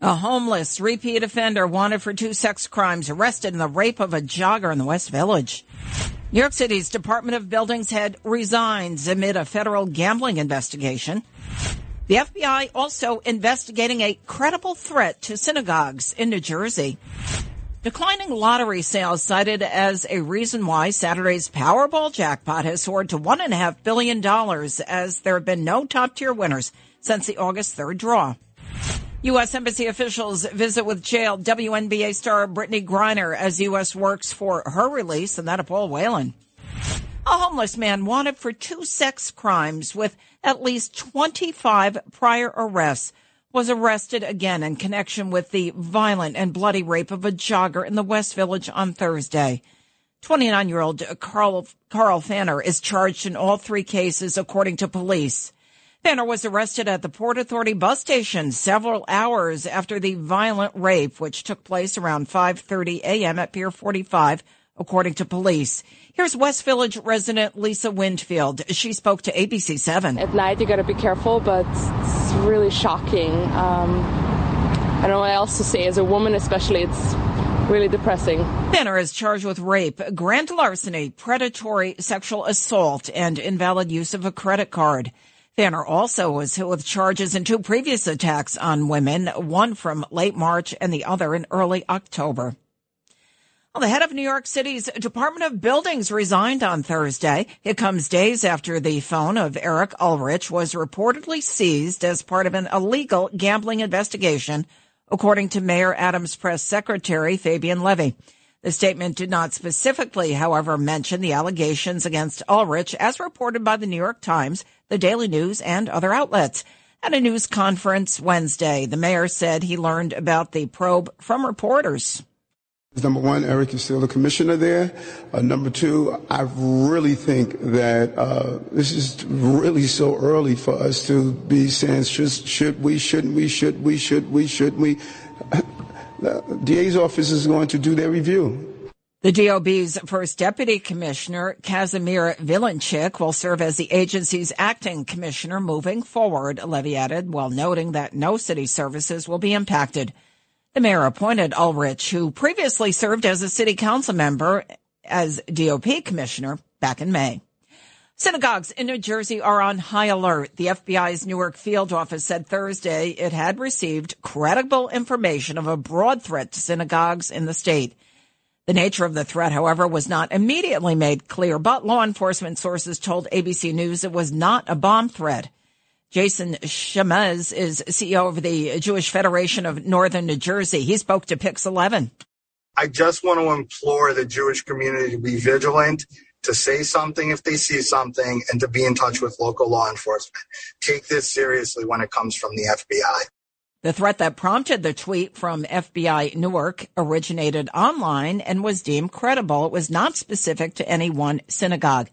A homeless repeat offender wanted for two sex crimes arrested in the rape of a jogger in the West Village. New York City's Department of Buildings head resigns amid a federal gambling investigation. The FBI also investigating a credible threat to synagogues in New Jersey. Declining lottery sales cited as a reason why Saturday's Powerball jackpot has soared to one and a half billion dollars as there have been no top tier winners since the August 3rd draw. U.S. Embassy officials visit with jailed WNBA star Brittney Griner as U.S. works for her release and that of Paul Whelan. A homeless man wanted for two sex crimes with at least 25 prior arrests was arrested again in connection with the violent and bloody rape of a jogger in the West Village on Thursday. 29 year old Carl, Carl Fanner is charged in all three cases, according to police. Fanner was arrested at the Port Authority bus station several hours after the violent rape, which took place around 5.30 a.m. at Pier 45, according to police. Here's West Village resident Lisa Windfield. She spoke to ABC 7. At night, you gotta be careful, but it's really shocking. Um, I don't know what else to say. As a woman, especially, it's really depressing. Fanner is charged with rape, grand larceny, predatory sexual assault, and invalid use of a credit card. Fanner also was hit with charges in two previous attacks on women, one from late March and the other in early October. Well, the head of New York City's Department of Buildings resigned on Thursday. It comes days after the phone of Eric Ulrich was reportedly seized as part of an illegal gambling investigation, according to Mayor Adams press secretary Fabian Levy. The statement did not specifically, however, mention the allegations against Ulrich as reported by the New York Times, the Daily News, and other outlets. At a news conference Wednesday, the mayor said he learned about the probe from reporters. Number one, Eric is still the commissioner there. Uh, number two, I really think that uh, this is really so early for us to be saying should, should we, shouldn't we, should we, should we, should we. The DA's office is going to do their review. The DOB's first deputy commissioner, Kazimir Vilenchik, will serve as the agency's acting commissioner moving forward, Levy added, while noting that no city services will be impacted. The mayor appointed Ulrich, who previously served as a city council member as DOB commissioner back in May. Synagogues in New Jersey are on high alert. The FBI's Newark field office said Thursday it had received credible information of a broad threat to synagogues in the state. The nature of the threat, however, was not immediately made clear, but law enforcement sources told ABC News it was not a bomb threat. Jason Shames is CEO of the Jewish Federation of Northern New Jersey. He spoke to Pix 11. I just want to implore the Jewish community to be vigilant to say something if they see something and to be in touch with local law enforcement. Take this seriously when it comes from the FBI. The threat that prompted the tweet from FBI Newark originated online and was deemed credible. It was not specific to any one synagogue.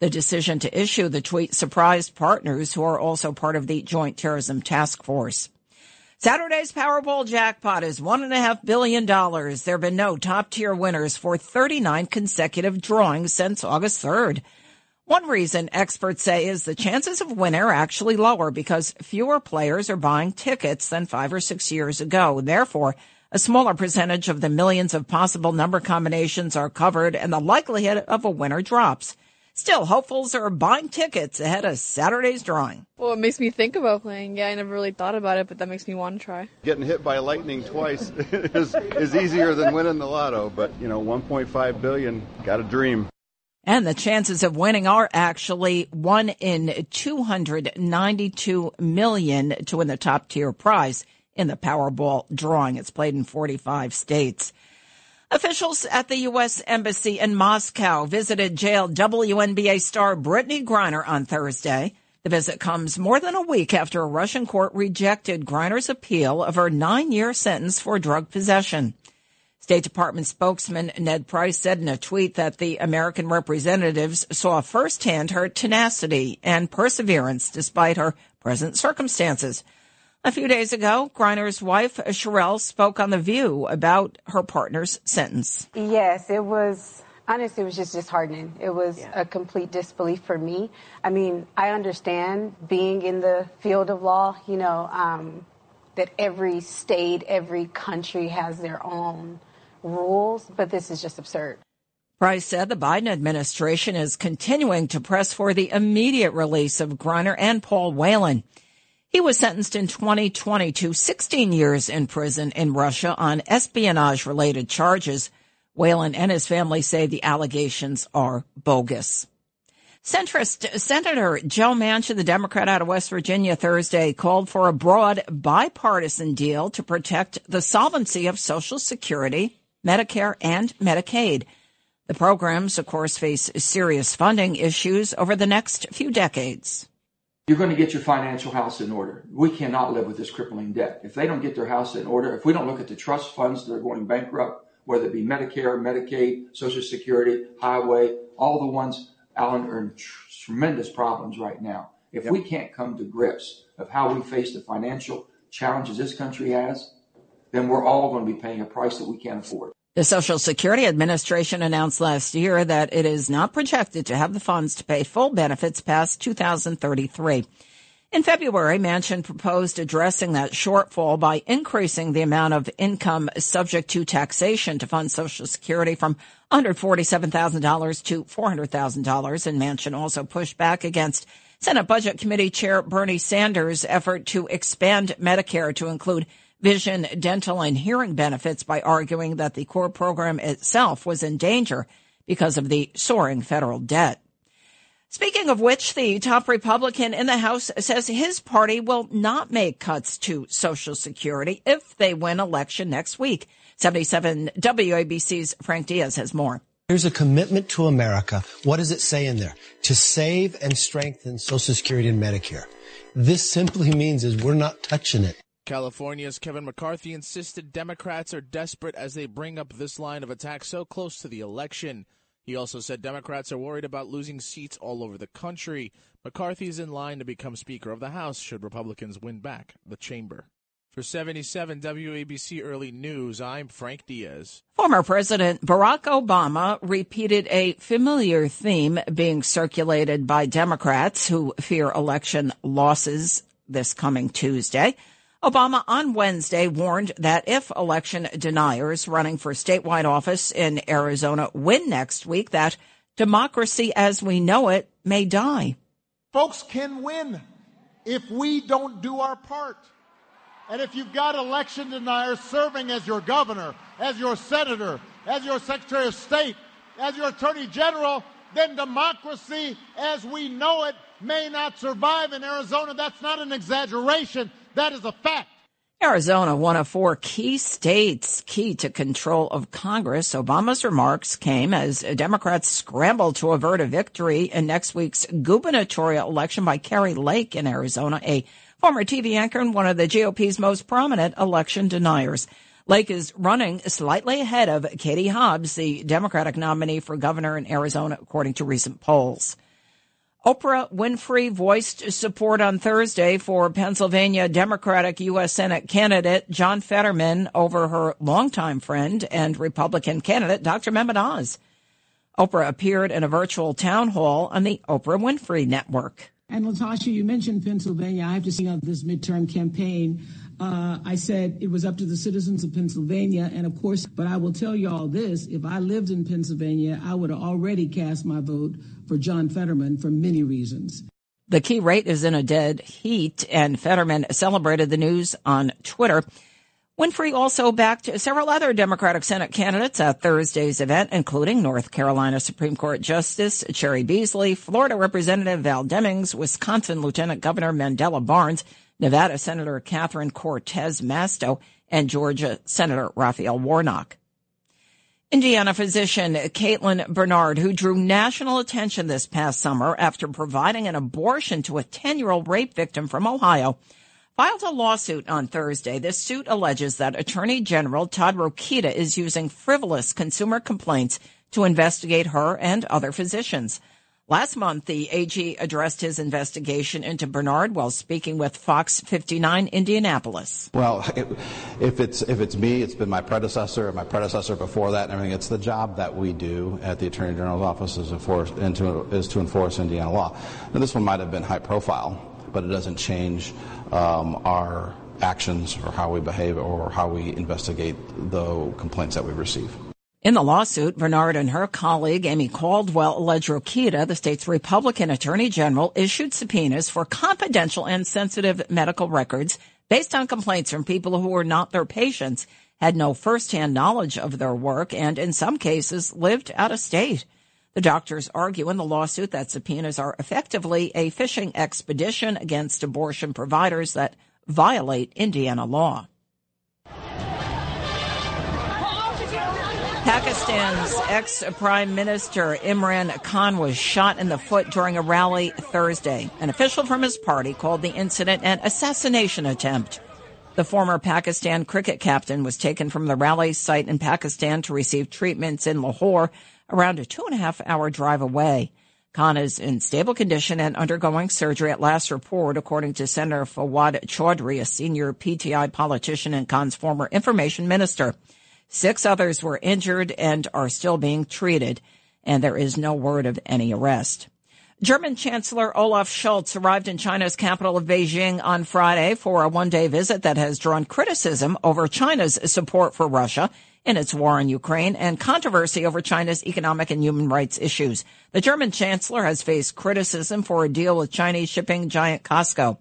The decision to issue the tweet surprised partners who are also part of the Joint Terrorism Task Force. Saturday's Powerball jackpot is one and a half billion dollars. There have been no top tier winners for 39 consecutive drawings since August 3rd. One reason experts say is the chances of winning are actually lower because fewer players are buying tickets than five or six years ago. Therefore, a smaller percentage of the millions of possible number combinations are covered and the likelihood of a winner drops. Still, hopefuls are buying tickets ahead of Saturday's drawing. Well, it makes me think about playing. Yeah, I never really thought about it, but that makes me want to try. Getting hit by lightning twice is, is easier than winning the lotto, but you know, 1.5 billion, got a dream. And the chances of winning are actually one in 292 million to win the top tier prize in the Powerball drawing. It's played in 45 states. Officials at the U.S. Embassy in Moscow visited jailed WNBA star Brittney Griner on Thursday. The visit comes more than a week after a Russian court rejected Griner's appeal of her nine year sentence for drug possession. State Department spokesman Ned Price said in a tweet that the American representatives saw firsthand her tenacity and perseverance despite her present circumstances. A few days ago, Griner's wife, Cherelle, spoke on The View about her partner's sentence. Yes, it was, honestly, it was just disheartening. It was yeah. a complete disbelief for me. I mean, I understand being in the field of law, you know, um, that every state, every country has their own rules, but this is just absurd. Price said the Biden administration is continuing to press for the immediate release of Griner and Paul Whelan. He was sentenced in 2020 to 16 years in prison in Russia on espionage related charges. Whelan and his family say the allegations are bogus. Centrist Senator Joe Manchin, the Democrat out of West Virginia Thursday, called for a broad bipartisan deal to protect the solvency of Social Security, Medicare, and Medicaid. The programs, of course, face serious funding issues over the next few decades you're going to get your financial house in order. We cannot live with this crippling debt. If they don't get their house in order, if we don't look at the trust funds that are going bankrupt, whether it be Medicare, Medicaid, Social Security, Highway, all the ones, Alan, are in tr- tremendous problems right now. If yep. we can't come to grips of how we face the financial challenges this country has, then we're all going to be paying a price that we can't afford. The Social Security Administration announced last year that it is not projected to have the funds to pay full benefits past 2033. In February, Manchin proposed addressing that shortfall by increasing the amount of income subject to taxation to fund Social Security from $147,000 to $400,000. And Manchin also pushed back against Senate Budget Committee Chair Bernie Sanders' effort to expand Medicare to include vision, dental, and hearing benefits by arguing that the core program itself was in danger because of the soaring federal debt. Speaking of which, the top Republican in the House says his party will not make cuts to Social Security if they win election next week. 77 WABC's Frank Diaz has more. Here's a commitment to America. What does it say in there? To save and strengthen Social Security and Medicare. This simply means is we're not touching it. California's Kevin McCarthy insisted Democrats are desperate as they bring up this line of attack so close to the election. He also said Democrats are worried about losing seats all over the country. McCarthy's in line to become Speaker of the House should Republicans win back the chamber. For 77 WABC Early News, I'm Frank Diaz. Former President Barack Obama repeated a familiar theme being circulated by Democrats who fear election losses this coming Tuesday. Obama on Wednesday warned that if election deniers running for statewide office in Arizona win next week, that democracy as we know it may die. Folks can win if we don't do our part. And if you've got election deniers serving as your governor, as your senator, as your secretary of state, as your attorney general, then democracy as we know it may not survive in Arizona. That's not an exaggeration. That is a fact. Arizona, one of four key states key to control of Congress. Obama's remarks came as Democrats scrambled to avert a victory in next week's gubernatorial election by Kari Lake in Arizona, a former TV anchor and one of the GOP's most prominent election deniers. Lake is running slightly ahead of Katie Hobbs, the Democratic nominee for governor in Arizona, according to recent polls. Oprah Winfrey voiced support on Thursday for Pennsylvania Democratic U.S. Senate candidate John Fetterman over her longtime friend and Republican candidate Dr. Mehmet Oz. Oprah appeared in a virtual town hall on the Oprah Winfrey Network. And Latasha, you mentioned Pennsylvania. I have to see on this midterm campaign. Uh, I said it was up to the citizens of Pennsylvania. And of course, but I will tell you all this if I lived in Pennsylvania, I would have already cast my vote for John Fetterman for many reasons. The key rate is in a dead heat, and Fetterman celebrated the news on Twitter. Winfrey also backed several other Democratic Senate candidates at Thursday's event, including North Carolina Supreme Court Justice Cheri Beasley, Florida Representative Val Demings, Wisconsin Lieutenant Governor Mandela Barnes, Nevada Senator Catherine Cortez Masto, and Georgia Senator Raphael Warnock. Indiana physician Caitlin Bernard, who drew national attention this past summer after providing an abortion to a 10 year old rape victim from Ohio, filed a lawsuit on Thursday. This suit alleges that Attorney General Todd Rokita is using frivolous consumer complaints to investigate her and other physicians. Last month, the AG addressed his investigation into Bernard while speaking with Fox 59 Indianapolis. Well, it, if it's if it's me, it's been my predecessor, and my predecessor before that, and everything. It's the job that we do at the Attorney General's office is, enforce, to, is to enforce Indiana law. Now, this one might have been high profile, but it doesn't change um, our actions or how we behave or how we investigate the complaints that we receive. In the lawsuit, Bernard and her colleague Amy Caldwell allege Rokita, the state's Republican attorney general, issued subpoenas for confidential and sensitive medical records based on complaints from people who were not their patients, had no firsthand knowledge of their work, and in some cases lived out of state. The doctors argue in the lawsuit that subpoenas are effectively a fishing expedition against abortion providers that violate Indiana law. Pakistan's ex Prime Minister Imran Khan was shot in the foot during a rally Thursday. An official from his party called the incident an assassination attempt. The former Pakistan cricket captain was taken from the rally site in Pakistan to receive treatments in Lahore, around a two and a half hour drive away. Khan is in stable condition and undergoing surgery at last report, according to Senator Fawad Chaudhry, a senior PTI politician and Khan's former information minister. Six others were injured and are still being treated, and there is no word of any arrest. German Chancellor Olaf Scholz arrived in China's capital of Beijing on Friday for a one day visit that has drawn criticism over China's support for Russia in its war in Ukraine and controversy over China's economic and human rights issues. The German Chancellor has faced criticism for a deal with Chinese shipping giant COSCO.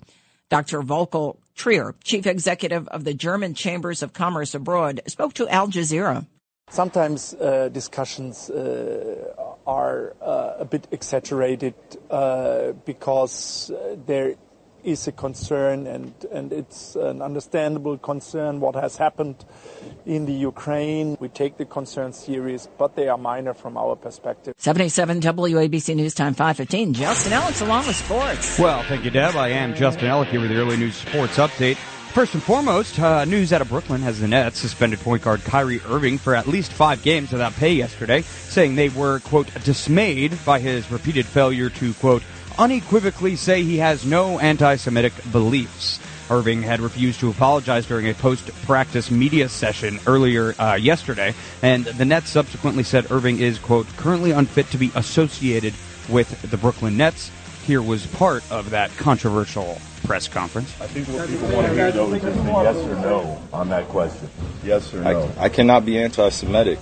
Dr. Volker Treier, chief executive of the German Chambers of Commerce Abroad, spoke to Al Jazeera. Sometimes uh, discussions uh, are uh, a bit exaggerated uh, because uh, there is a concern, and, and it's an understandable concern what has happened in the Ukraine. We take the concerns serious, but they are minor from our perspective. 77 WABC News Time 515. Justin Ellis along with sports. Well, thank you, Deb. I am Justin Ellick here with the early news sports update. First and foremost, uh, news out of Brooklyn has the Nets suspended point guard Kyrie Irving for at least five games without pay yesterday, saying they were, quote, dismayed by his repeated failure to, quote, unequivocally say he has no anti-Semitic beliefs. Irving had refused to apologize during a post-practice media session earlier uh, yesterday, and the Nets subsequently said Irving is, quote, currently unfit to be associated with the Brooklyn Nets. Here was part of that controversial press conference. I think what people want to hear, though, is just a yes or no on that question. Yes or no? I, I cannot be anti-Semitic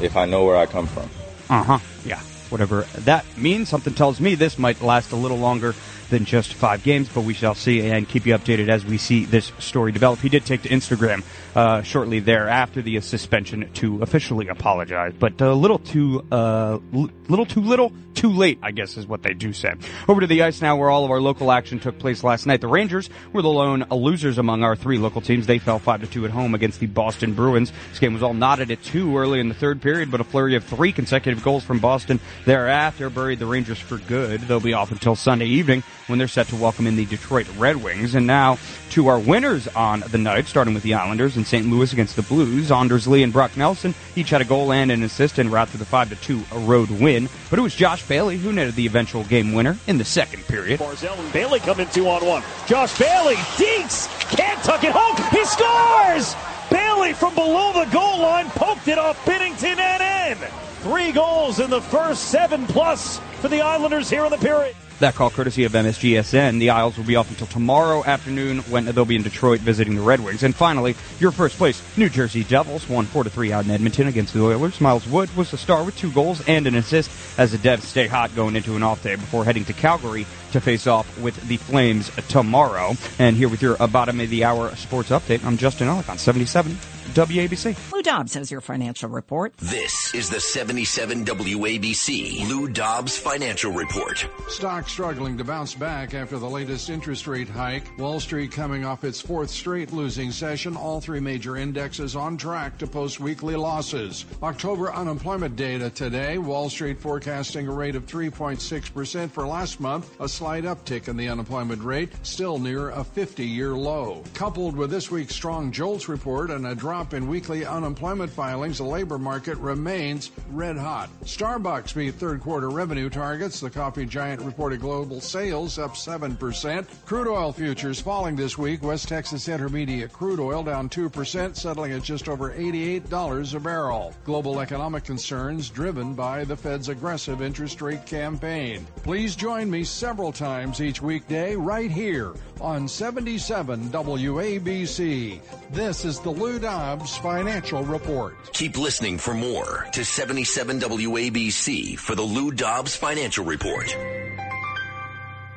if I know where I come from. Uh-huh, yeah whatever that means. Something tells me this might last a little longer than just five games, but we shall see and keep you updated as we see this story develop. He did take to Instagram uh, shortly thereafter the suspension to officially apologize, but a little too, uh, l- little too little, too late, I guess is what they do say. Over to the ice now, where all of our local action took place last night. The Rangers were the lone losers among our three local teams. They fell five to two at home against the Boston Bruins. This game was all knotted at two early in the third period, but a flurry of three consecutive goals from Boston thereafter buried the Rangers for good. They'll be off until Sunday evening when they're set to welcome in the Detroit Red Wings. And now to our winners on the night, starting with the Islanders in St. Louis against the Blues. Anders Lee and Brock Nelson each had a goal and an assist en route to the 5 2 road win. But it was Josh Bailey who netted the eventual game winner in the second period. Barzal and Bailey come in two on one. Josh Bailey dinks, can't tuck it home. He scores! Bailey from below the goal line poked it off Binnington and in. Three goals in the first seven plus for the Islanders here in the period. That call courtesy of MSGSN. The Isles will be off until tomorrow afternoon when they'll be in Detroit visiting the Red Wings. And finally, your first place, New Jersey Devils won 4 to 3 out in Edmonton against the Oilers. Miles Wood was the star with two goals and an assist as the Devs stay hot going into an off day before heading to Calgary to face off with the Flames tomorrow. And here with your bottom of the hour sports update, I'm Justin Ellick on 77 WABC. Lou Dobbs has your financial report. This is the 77 WABC Lou Dobbs Financial Report. Stock struggling to bounce back after the latest interest rate hike. Wall Street coming off its fourth straight losing session. All three major indexes on track to post weekly losses. October unemployment data today. Wall Street forecasting a rate of 3.6% for last month, a slight uptick in the unemployment rate, still near a 50 year low. Coupled with this week's strong JOLTS report and a drop in weekly unemployment filings, the labor market remains red hot. Starbucks beat third quarter revenue targets. The coffee giant reported global sales up 7%. Crude oil futures falling this week. West Texas Intermediate crude oil down 2%, settling at just over $88 a barrel. Global economic concerns driven by the Fed's aggressive interest rate campaign. Please join me several times each weekday right here on 77 WABC. This is the Lou Dobbs Financial Report. Keep listening for more to 77 WABC for the Lou Dobbs Financial Report.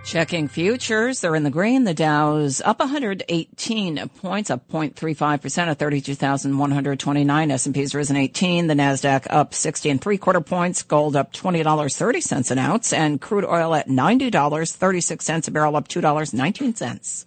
Checking futures, they're in the green. The Dow's up 118 points, up 0.35% at 32,129. S&P's risen 18. The Nasdaq up 60 and three quarter points. Gold up $20.30 an ounce and crude oil at $90.36 a barrel, up $2.19.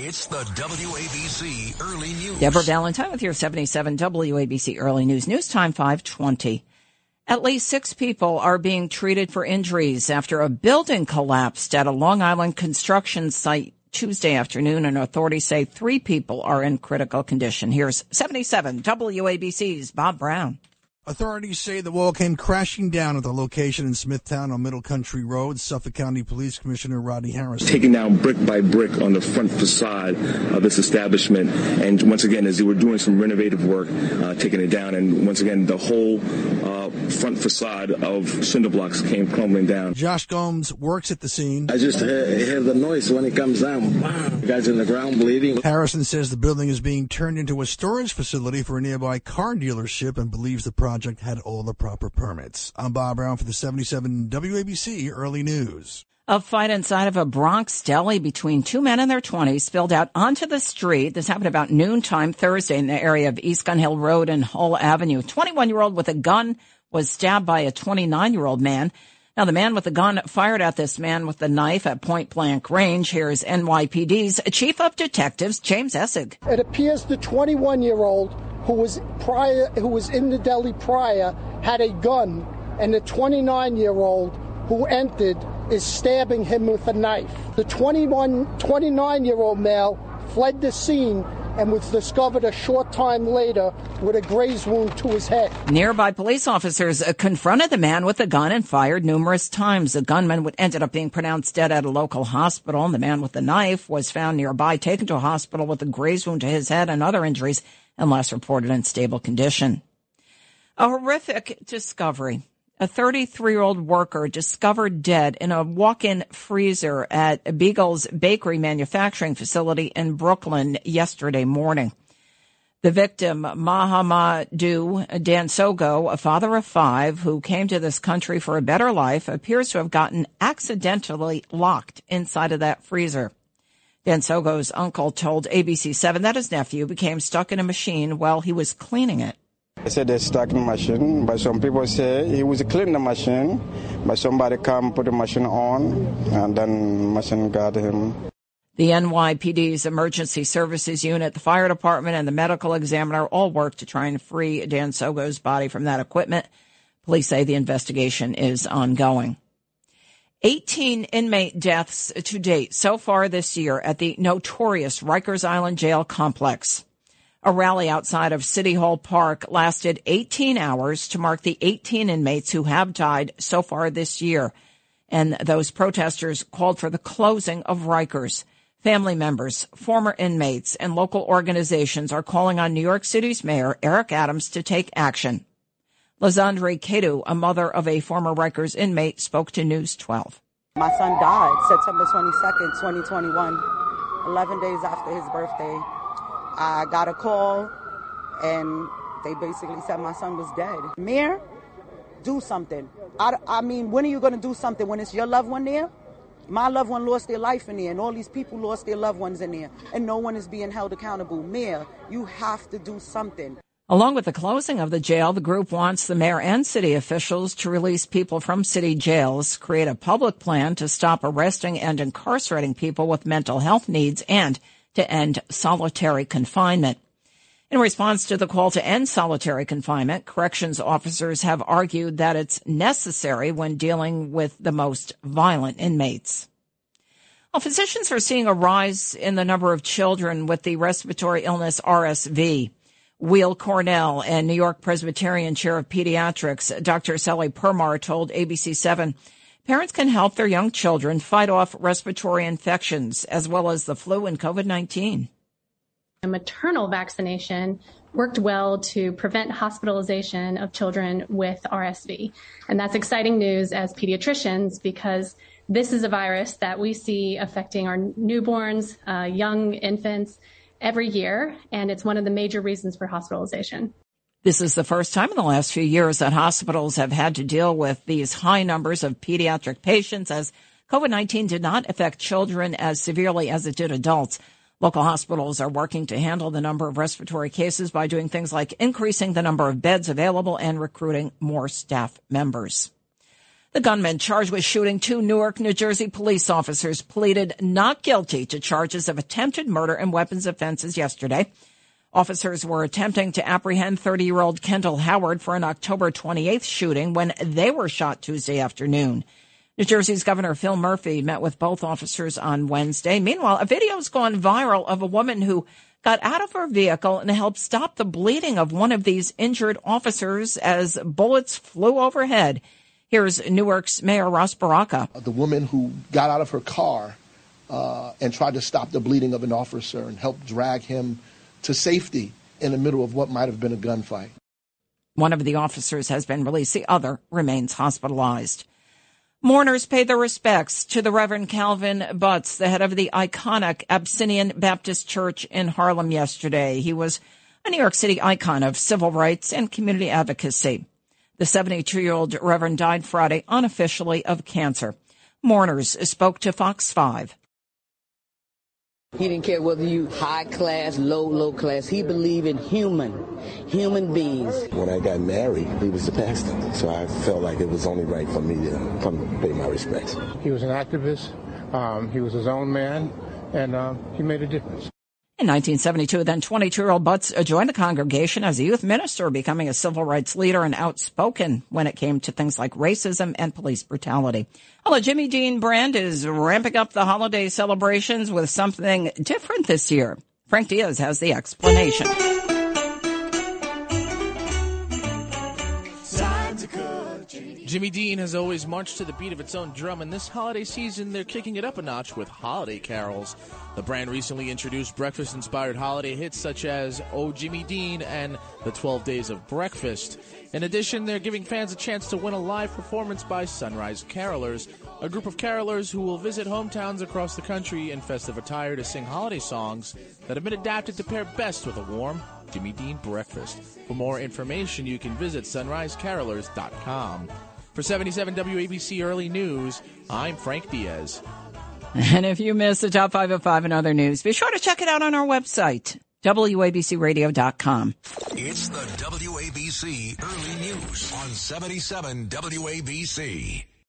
It's the WABC Early News. Deborah Valentine with your 77 WABC Early News. News time 520. At least six people are being treated for injuries after a building collapsed at a Long Island construction site Tuesday afternoon, and authorities say three people are in critical condition. Here's 77 WABC's Bob Brown. Authorities say the wall came crashing down at the location in Smithtown on Middle Country Road. Suffolk County Police Commissioner Rodney Harris. Taking down brick by brick on the front facade of this establishment. And once again, as they were doing some renovative work, uh, taking it down. And once again, the whole uh, front facade of cinder blocks came crumbling down. Josh Gomes works at the scene. I just hear, hear the noise when it comes down. The guy's in the ground bleeding. Harrison says the building is being turned into a storage facility for a nearby car dealership and believes the project project had all the proper permits. I'm Bob Brown for the 77 WABC Early News. A fight inside of a Bronx deli between two men in their 20s spilled out onto the street. This happened about noontime Thursday in the area of East Gun Hill Road and Hull Avenue. 21 year old with a gun was stabbed by a 29 year old man. Now, the man with the gun fired at this man with the knife at point blank range. Here's NYPD's Chief of Detectives, James Essig. It appears the 21 year old who was prior, who was in the deli prior, had a gun, and the 29 year old who entered is stabbing him with a knife. The 21, 29 year old male fled the scene and was discovered a short time later with a graze wound to his head. Nearby police officers confronted the man with the gun and fired numerous times. The gunman would ended up being pronounced dead at a local hospital. And the man with the knife was found nearby, taken to a hospital with a graze wound to his head and other injuries last reported in stable condition. A horrific discovery. A 33 year old worker discovered dead in a walk in freezer at Beigel's bakery manufacturing facility in Brooklyn yesterday morning. The victim, Mahamadou Dansogo, a father of five who came to this country for a better life, appears to have gotten accidentally locked inside of that freezer. Dansogo's uncle told ABC7 that his nephew became stuck in a machine while he was cleaning it. They said they stuck in the machine, but some people say he was cleaning the machine, but somebody come put the machine on, and then machine got him. The NYPD's emergency services unit, the fire department, and the medical examiner all work to try and free Dansogo's body from that equipment. Police say the investigation is ongoing. 18 inmate deaths to date so far this year at the notorious Rikers Island Jail Complex. A rally outside of City Hall Park lasted 18 hours to mark the 18 inmates who have died so far this year. And those protesters called for the closing of Rikers. Family members, former inmates, and local organizations are calling on New York City's Mayor Eric Adams to take action. Lazandre Kedu, a mother of a former Rikers inmate, spoke to News 12. My son died September 22nd, 2021, 11 days after his birthday. I got a call and they basically said my son was dead. Mayor, do something. I, I mean, when are you going to do something? When it's your loved one there? My loved one lost their life in there, and all these people lost their loved ones in there, and no one is being held accountable. Mayor, you have to do something. Along with the closing of the jail, the group wants the mayor and city officials to release people from city jails, create a public plan to stop arresting and incarcerating people with mental health needs, and to end solitary confinement. In response to the call to end solitary confinement, corrections officers have argued that it's necessary when dealing with the most violent inmates. Well, physicians are seeing a rise in the number of children with the respiratory illness RSV. Weill Cornell and New York Presbyterian Chair of Pediatrics, Dr. Sally Permar told ABC7 parents can help their young children fight off respiratory infections as well as the flu and COVID-19. A maternal vaccination worked well to prevent hospitalization of children with RSV. And that's exciting news as pediatricians because this is a virus that we see affecting our newborns, uh, young infants, every year, and it's one of the major reasons for hospitalization. This is the first time in the last few years that hospitals have had to deal with these high numbers of pediatric patients as COVID-19 did not affect children as severely as it did adults. Local hospitals are working to handle the number of respiratory cases by doing things like increasing the number of beds available and recruiting more staff members. The gunman charged with shooting two Newark, New Jersey police officers pleaded not guilty to charges of attempted murder and weapons offenses yesterday. Officers were attempting to apprehend 30 year old Kendall Howard for an October 28th shooting when they were shot Tuesday afternoon. New Jersey's Governor Phil Murphy met with both officers on Wednesday. Meanwhile, a video's gone viral of a woman who got out of her vehicle and helped stop the bleeding of one of these injured officers as bullets flew overhead. Here's Newark's Mayor Ras Baraka. The woman who got out of her car uh, and tried to stop the bleeding of an officer and helped drag him to safety in the middle of what might have been a gunfight. One of the officers has been released. The other remains hospitalized. Mourners paid their respects to the Reverend Calvin Butts, the head of the iconic Abyssinian Baptist Church in Harlem yesterday. He was a New York City icon of civil rights and community advocacy. The 72 year old Reverend died Friday unofficially of cancer. Mourners spoke to Fox 5. He didn't care whether you high class, low, low class. He believed in human, human beings. When I got married, he was the pastor, so I felt like it was only right for me to come pay my respects. He was an activist. Um, he was his own man, and um, he made a difference. In 1972, then 22-year-old Butts joined the congregation as a youth minister, becoming a civil rights leader and outspoken when it came to things like racism and police brutality. Hello, Jimmy Dean Brand is ramping up the holiday celebrations with something different this year. Frank Diaz has the explanation. Jimmy Dean has always marched to the beat of its own drum, and this holiday season they're kicking it up a notch with holiday carols. The brand recently introduced breakfast inspired holiday hits such as Oh Jimmy Dean and The 12 Days of Breakfast. In addition, they're giving fans a chance to win a live performance by Sunrise Carolers, a group of carolers who will visit hometowns across the country in festive attire to sing holiday songs that have been adapted to pair best with a warm Jimmy Dean breakfast. For more information, you can visit sunrisecarolers.com. For 77 WABC Early News, I'm Frank Diaz. And if you missed the top five of five and other news, be sure to check it out on our website, WABCRadio.com. It's the WABC Early News on 77 WABC.